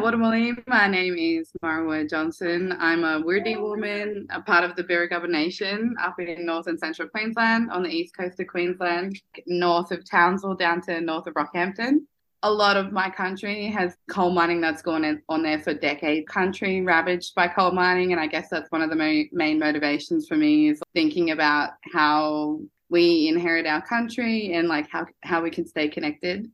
Wadawali. My name is Murrawah Johnson. I'm a Wurdi woman, a part of the Birragubba Nation up in north and central Queensland, on the east coast of Queensland, north of Townsville down to north of Rockhampton. A lot of my country has coal mining that's gone on there for decades. Country ravaged by coal mining, and I guess that's one of the main motivations for me is thinking about how we inherit our country and like how how we can stay connected.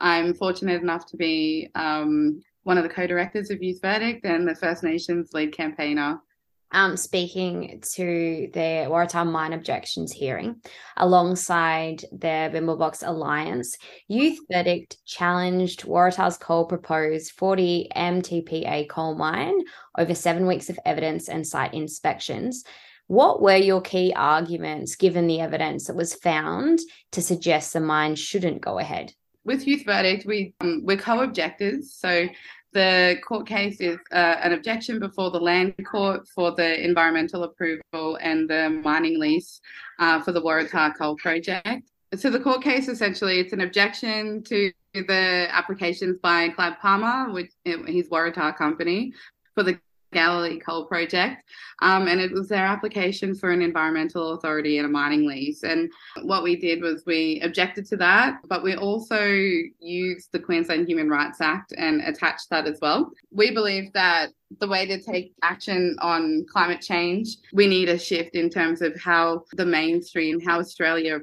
I'm fortunate enough to be um, one of the co-directors of Youth Verdict and the First Nations lead campaigner. Um, speaking to the Waratah Mine Objections hearing alongside the Bimblebox Alliance, Youth Verdict challenged Waratah's coal proposed 40 MTPA coal mine over seven weeks of evidence and site inspections. What were your key arguments given the evidence that was found to suggest the mine shouldn't go ahead? With Youth Verdict, we, um, we're co objectors. So the court case is uh, an objection before the land court for the environmental approval and the mining lease uh, for the Waratah coal project. So the court case essentially it's an objection to the applications by Clive Palmer, which his Waratah company, for the Galilee Coal Project, um, and it was their application for an environmental authority and a mining lease. And what we did was we objected to that, but we also used the Queensland Human Rights Act and attached that as well. We believe that the way to take action on climate change, we need a shift in terms of how the mainstream, how Australia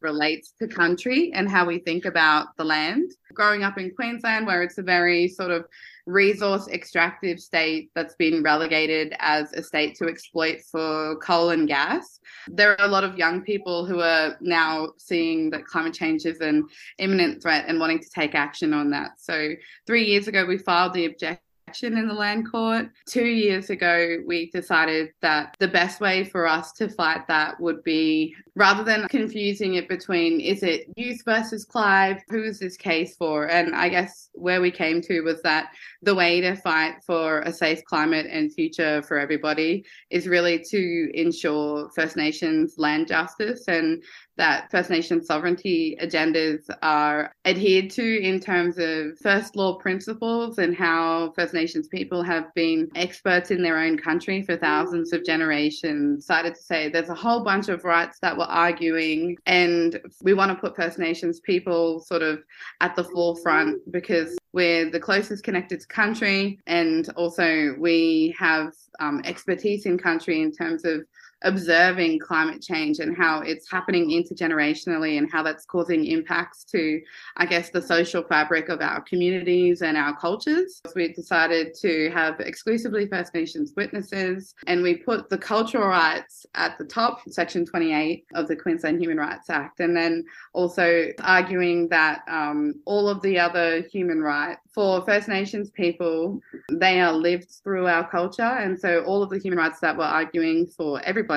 relates to country and how we think about the land. Growing up in Queensland, where it's a very sort of resource extractive state that's been relegated as a state to exploit for coal and gas. There are a lot of young people who are now seeing that climate change is an imminent threat and wanting to take action on that. So, three years ago, we filed the objection in the land court. Two years ago, we decided that the best way for us to fight that would be rather than confusing it between is it youth versus Clive, who is this case for? And I guess where we came to was that the way to fight for a safe climate and future for everybody is really to ensure First Nations land justice and that First Nation sovereignty agendas are adhered to in terms of first law principles and how First Nations people have been experts in their own country for thousands of generations. Decided to say there's a whole bunch of rights that we're arguing, and we want to put First Nations people sort of at the forefront because we're the closest connected to country, and also we have um, expertise in country in terms of observing climate change and how it's happening intergenerationally and how that's causing impacts to, I guess, the social fabric of our communities and our cultures. We decided to have exclusively First Nations witnesses and we put the cultural rights at the top, Section 28 of the Queensland Human Rights Act, and then also arguing that um, all of the other human rights for First Nations people, they are lived through our culture. And so all of the human rights that we're arguing for everybody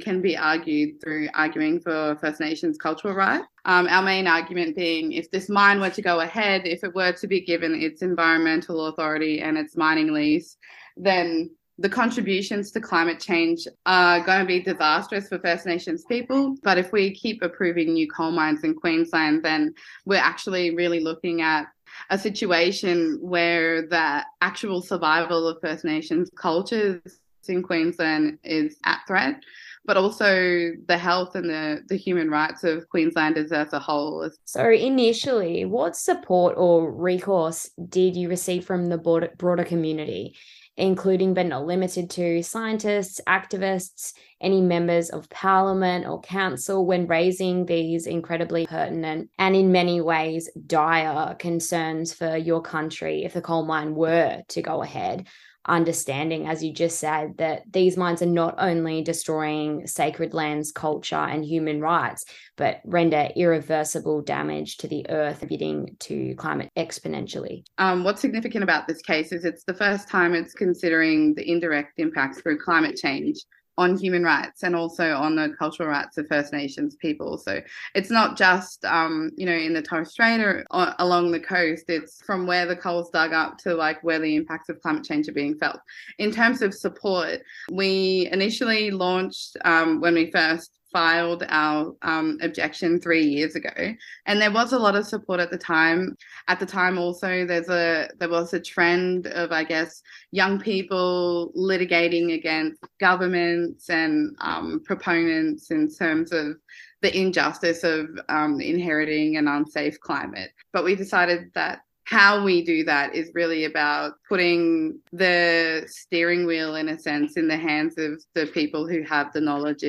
can be argued through arguing for First Nations cultural rights. Um, our main argument being if this mine were to go ahead, if it were to be given its environmental authority and its mining lease, then the contributions to climate change are going to be disastrous for First Nations people. But if we keep approving new coal mines in Queensland, then we're actually really looking at a situation where the actual survival of First Nations cultures in Queensland is at threat, but also the health and the, the human rights of Queenslanders as a whole. So, initially, what support or recourse did you receive from the broader, broader community? including but not limited to scientists, activists, any members of parliament or council, when raising these incredibly pertinent and in many ways dire concerns for your country if the coal mine were to go ahead understanding, as you just said, that these mines are not only destroying sacred lands, culture, and human rights, but render irreversible damage to the earth, contributing to climate exponentially. Um, what's significant about this case is it's the first time it's considering the indirect impacts through climate change on human rights and also on the cultural rights of First Nations people. So it's not just, um, you know, in the Torres Strait or, or, along the coast, it's from where the coal's dug up to like where the impacts of climate change are being felt. In terms of support, we initially launched um, when we first filed our um, objection three years ago, and there was a lot of support at the time. At the time, also there's a there was a trend of I guess young people litigating against governments and um, proponents in terms of the injustice of um, inheriting an unsafe climate. But we decided that how we do that is really about putting the steering wheel, in a sense, in the hands of the people who have the knowledge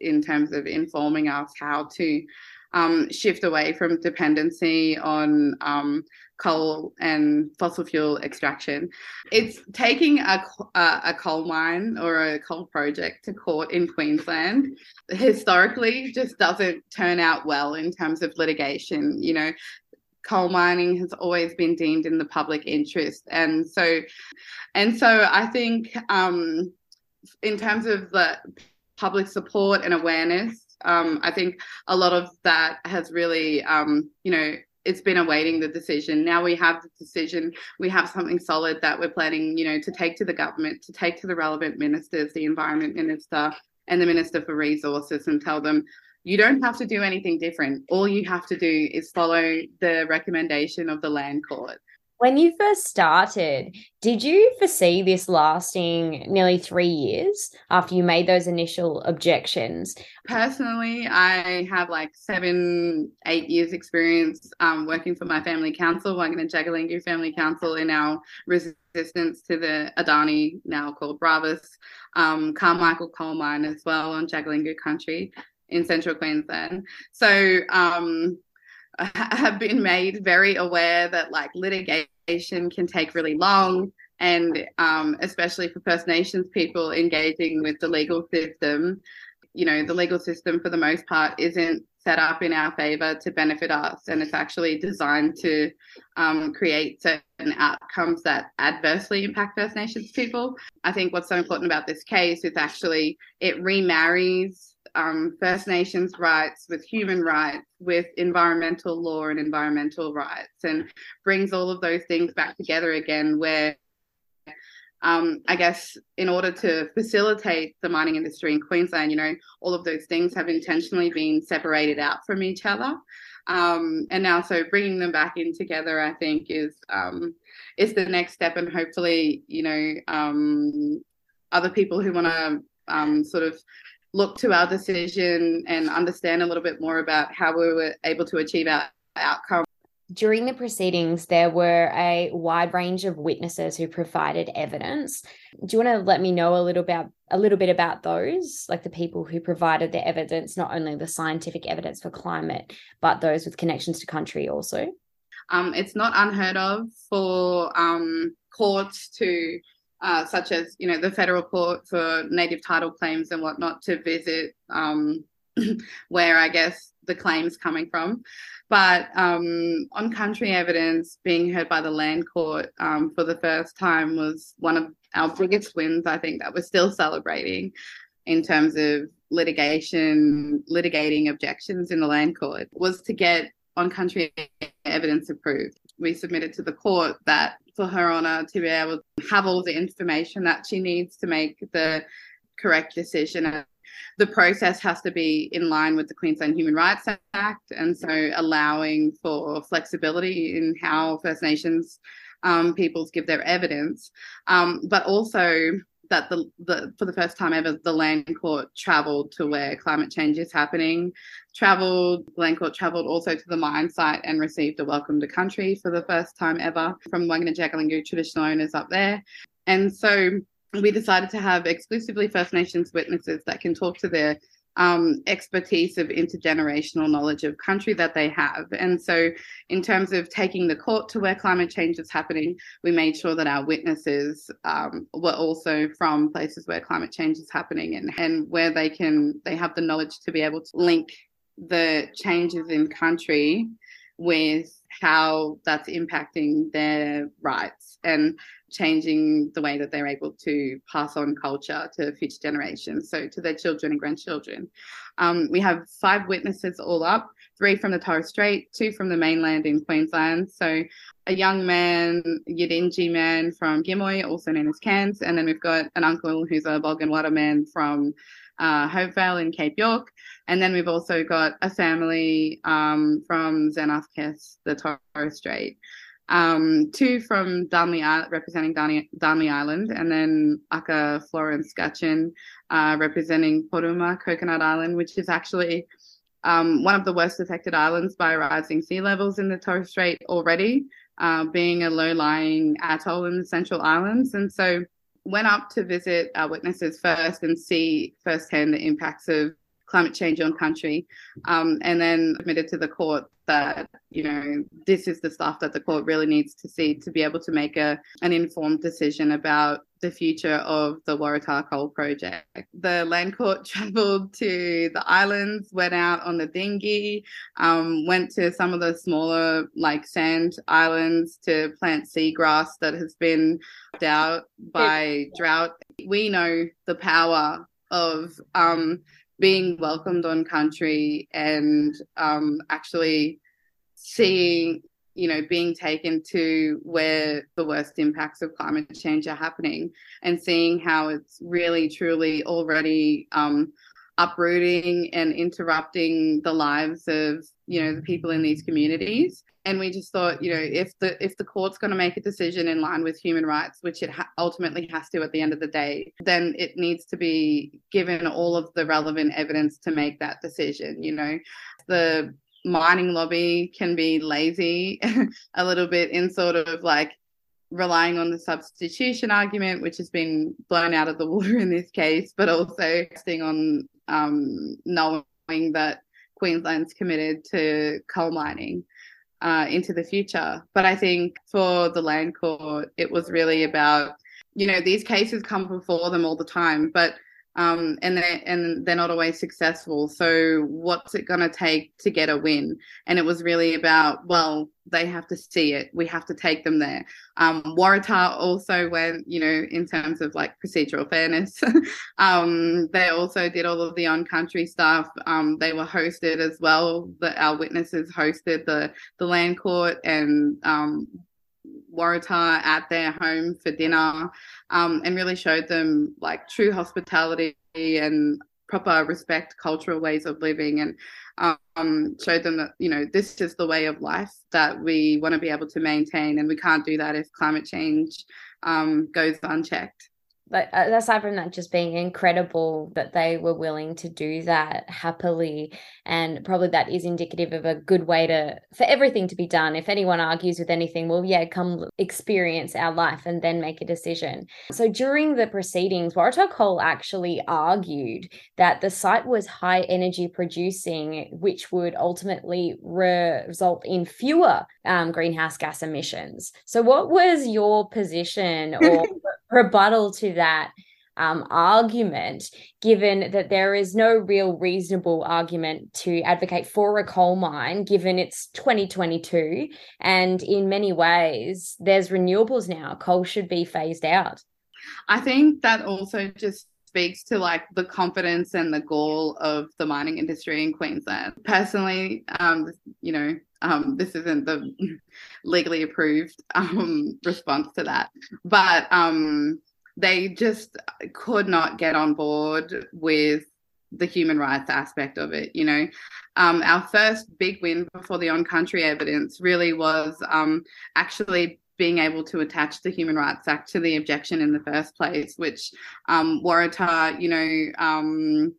in terms of informing us how to um, shift away from dependency on um, coal and fossil fuel extraction. It's taking a, a, a, coal mine or a coal project to court in Queensland historically just doesn't turn out well in terms of litigation. You know, coal mining has always been deemed in the public interest and so and so i think um, in terms of the public support and awareness um, i think a lot of that has really um, you know it's been awaiting the decision now we have the decision we have something solid that we're planning you know to take to the government to take to the relevant ministers the environment minister and the minister for resources and tell them you don't have to do anything different. All you have to do is follow the recommendation of the land court. When you first started, did you foresee this lasting nearly three years after you made those initial objections? Personally, I have like seven, eight years experience um, working for my family council, working at Jagalingou Family Council in our resistance to the Adani, now called Bravus, um, Carmichael coal mine as well on Jagalingou country in central Queensland. So um, have been made very aware that like litigation can take really long. And um, especially for First Nations people engaging with the legal system, you know, the legal system for the most part isn't set up in our favor to benefit us. And it's actually designed to um, create certain outcomes that adversely impact First Nations people. I think what's so important about this case is actually it remarries um, First Nations rights, with human rights, with environmental law and environmental rights, and brings all of those things back together again. Where um, I guess in order to facilitate the mining industry in Queensland, you know, all of those things have intentionally been separated out from each other. Um, and now, so bringing them back in together, I think, is um, is the next step, and hopefully, you know, um, other people who want to um, sort of look to our decision and understand a little bit more about how we were able to achieve our outcome. During the proceedings, there were a wide range of witnesses who provided evidence. Do you want to let me know a little about a little bit about those, like the people who provided the evidence, not only the scientific evidence for climate, but those with connections to country also? Um, it's not unheard of for um, courts to uh, such as you know the federal court for native title claims and whatnot to visit um, where I guess the claims coming from. But um, on country evidence being heard by the land court um, for the first time was one of our biggest wins. I think that we're still celebrating in terms of litigation, litigating objections in the land court was to get on country evidence approved. We submitted to the court that for her honour to be able to have all the information that she needs to make the correct decision. The process has to be in line with the Queensland Human Rights Act, and so allowing for flexibility in how First Nations um, peoples give their evidence, um, but also that the, the for the first time ever the land court traveled to where climate change is happening. Traveled land court traveled also to the mine site and received a welcome to country for the first time ever from Wangan and Jagalingou traditional owners up there. And so we decided to have exclusively First Nations witnesses that can talk to their um, expertise of intergenerational knowledge of country that they have. And so, in terms of taking the court to where climate change is happening, we made sure that our witnesses um, were also from places where climate change is happening and, and where they can they have the knowledge to be able to link the changes in country with how that's impacting their rights and changing the way that they're able to pass on culture to future generations, so to their children and grandchildren. Um, we have five witnesses all up three from the Torres Strait, two from the mainland in Queensland. So a young man, Yidinji man from Gimuy, also known as Cairns, and then we've got an uncle who's a Bulgan Water man from uh, Hopevale in Cape York. And then we've also got a family um, from Zenadth Kes, the Torres Strait. Um, two from Darnley Island, representing Darnley, Island, and then Aka Florence Gatchin, uh, representing Poruma, Coconut Island, which is actually um, one of the worst affected islands by rising sea levels in the Torres Strait already, uh, being a low-lying atoll in the Central Islands. And so went up to visit our witnesses first and see firsthand the impacts of climate change on country, um, and then admitted to the court that you know this is the stuff that the court really needs to see to be able to make a an informed decision about the future of the Waratah coal project. The land court travelled to the islands, went out on the dinghy, um, went to some of the smaller like sand islands to plant seagrass that has been out by drought. We know the power of um, being welcomed on country and um, actually seeing you know being taken to where the worst impacts of climate change are happening and seeing how it's really truly already um, uprooting and interrupting the lives of you know the people in these communities and we just thought you know if the if the court's going to make a decision in line with human rights which it ha- ultimately has to at the end of the day then it needs to be given all of the relevant evidence to make that decision you know? The mining lobby can be lazy a little bit in sort of like relying on the substitution argument, which has been blown out of the water in this case, but also resting on um, knowing that Queensland's committed to coal mining uh, into the future. But I think for the land court, it was really about, you know, these cases come before them all the time, but um, and they and they're not always successful. So what's it going to take to get a win? And it was really about well, they have to see it. We have to take them there. Um, Waratah also went, you know, in terms of like procedural fairness. um, they also did all of the on-country stuff. Um, they were hosted as well. The, our witnesses hosted the the land court and um, Waratah at their home for dinner um, and really showed them like true hospitality and proper respect cultural ways of living and um, showed them that you know this is the way of life that we want to be able to maintain and we can't do that if climate change um, goes unchecked but uh, aside from that just being incredible that they were willing to do that happily and probably that is indicative of a good way to for everything to be done. If anyone argues with anything well yeah come experience our life and then make a decision. So during the proceedings Waratah Coal actually argued that the site was high energy producing which would ultimately re- result in fewer um, greenhouse gas emissions. So what was your position or rebuttal to that um, argument, given that there is no real reasonable argument to advocate for a coal mine, given it's 2022. And in many ways, there's renewables now. Coal should be phased out. I think that also just speaks to like the confidence and the goal of the mining industry in Queensland. Personally, um, you know, um, this isn't the legally approved um, response to that, but um, they just could not get on board with the human rights aspect of it. You know, um, our first big win before the on country evidence really was um, actually being able to attach the Human Rights Act to the objection in the first place, which um, Waratah, you know, um,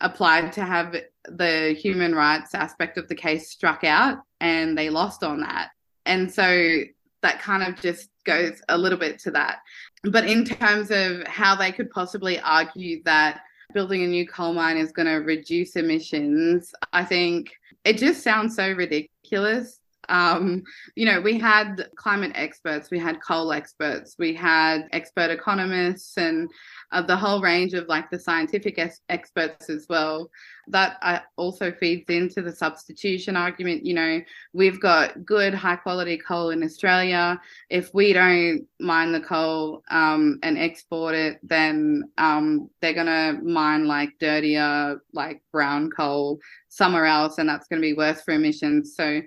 applied to have the human rights aspect of the case struck out, and they lost on that. And so that kind of just goes a little bit to that. But in terms of how they could possibly argue that building a new coal mine is going to reduce emissions, I think it just sounds so ridiculous. Um, you know, we had climate experts, we had coal experts, we had expert economists, and uh, the whole range of like the scientific es- experts as well. That uh, also feeds into the substitution argument. You know, we've got good, high quality coal in Australia. If we don't mine the coal um, and export it, then um, they're going to mine like dirtier, like brown coal somewhere else, and that's going to be worse for emissions. So,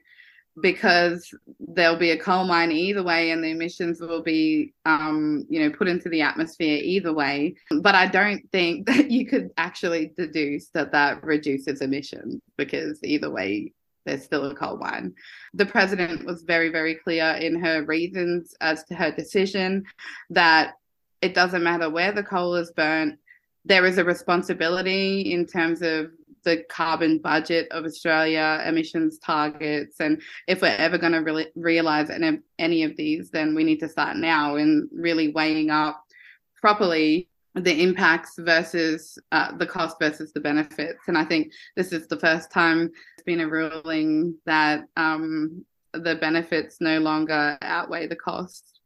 because there'll be a coal mine either way and the emissions will be um, you know put into the atmosphere either way. But i don't think that you could actually deduce that that reduces emissions because either way there's still a coal mine. The president was very very clear in her reasons as to her decision that it doesn't matter where the coal is burnt there is a responsibility in terms of the carbon budget of Australia, emissions targets, and if we're ever going to really realize any, any of these, then we need to start now in really weighing up properly the impacts versus uh, the cost versus the benefits. And I think this is the first time it's been a ruling that um, the benefits no longer outweigh the costs.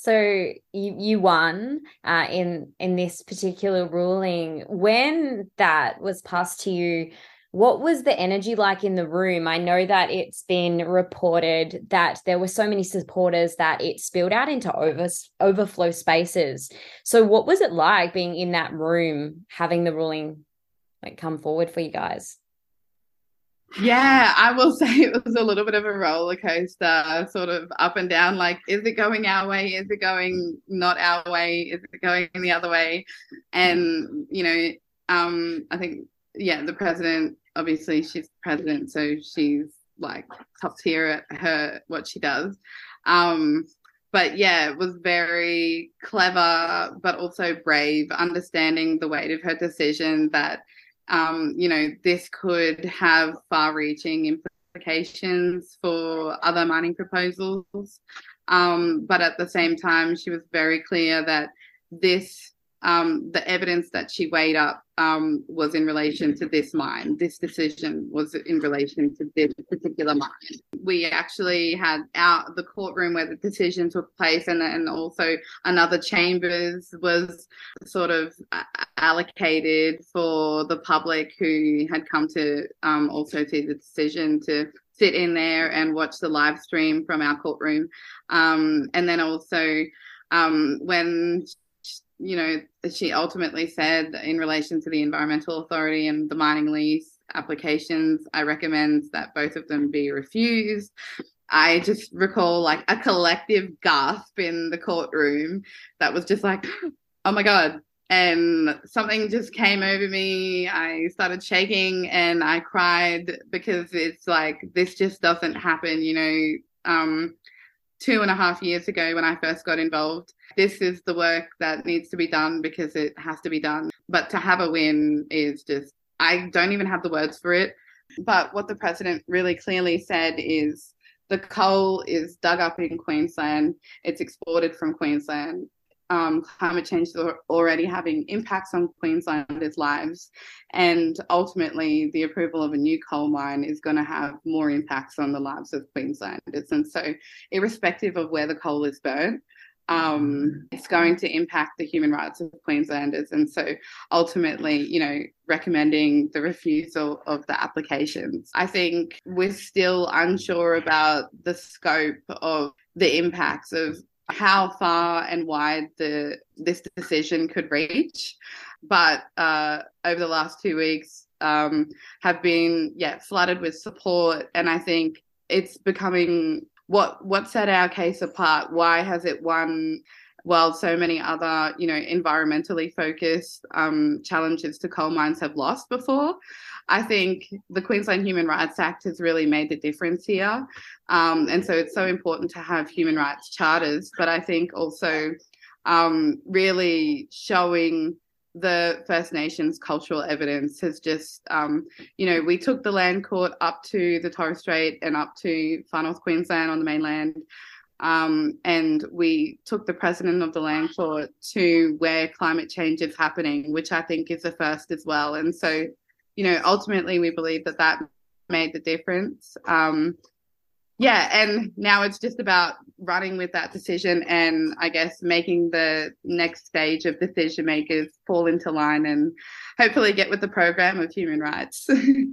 So you you won uh, in in this particular ruling. When that was passed to you, what was the energy like in the room? I know that it's been reported that there were so many supporters that it spilled out into over, overflow spaces. So what was it like being in that room having the ruling like come forward for you guys? Yeah, I will say it was a little bit of a roller coaster, sort of up and down. Like, is it going our way? Is it going not our way? Is it going the other way? And you know, um, I think yeah, the president obviously she's president, so she's like top tier at her what she does. Um, but yeah, it was very clever, but also brave, understanding the weight of her decision that um, you know, this could have far reaching implications for other mining proposals. Um, but at the same time, she was very clear that this um, the evidence that she weighed up um, was in relation to this mine. This decision was in relation to this particular mine. We actually had out the courtroom where the decision took place, and and also another chambers was sort of allocated for the public who had come to um, also see the decision to sit in there and watch the live stream from our courtroom, um, and then also um, when you know, she ultimately said in relation to the environmental authority and the mining lease applications, I recommend that both of them be refused. I just recall like a collective gasp in the courtroom that was just like, oh my God. And something just came over me. I started shaking and I cried because it's like, this just doesn't happen. You know, um, two and a half years ago when I first got involved, this is the work that needs to be done because it has to be done. But to have a win is just, I don't even have the words for it. But what the president really clearly said is the coal is dug up in Queensland, it's exported from Queensland. Um, climate change is already having impacts on Queenslanders' lives. And ultimately, the approval of a new coal mine is going to have more impacts on the lives of Queenslanders. And so, irrespective of where the coal is burnt, um, it's going to impact the human rights of Queenslanders. And so ultimately, you know, recommending the refusal of the applications. I think we're still unsure about the scope of the impacts of how far and wide the this decision could reach. But uh, over the last two weeks, um, have been yeah flooded with support, and I think it's becoming what what set our case apart? Why has it won? While so many other, you know, environmentally focused um, challenges to coal mines have lost before, I think the Queensland Human Rights Act has really made the difference here. Um, and so it's so important to have human rights charters, but I think also um, really showing the First Nations cultural evidence has just, um, you know, we took the land court up to the Torres Strait and up to far north Queensland on the mainland. Um, and we took the president of the land court to where climate change is happening, which I think is a first as well. And so, you know, ultimately we believe that that made the difference. Um, yeah, and now it's just about running with that decision and I guess making the next stage of decision makers fall into line and hopefully get with the program of human rights.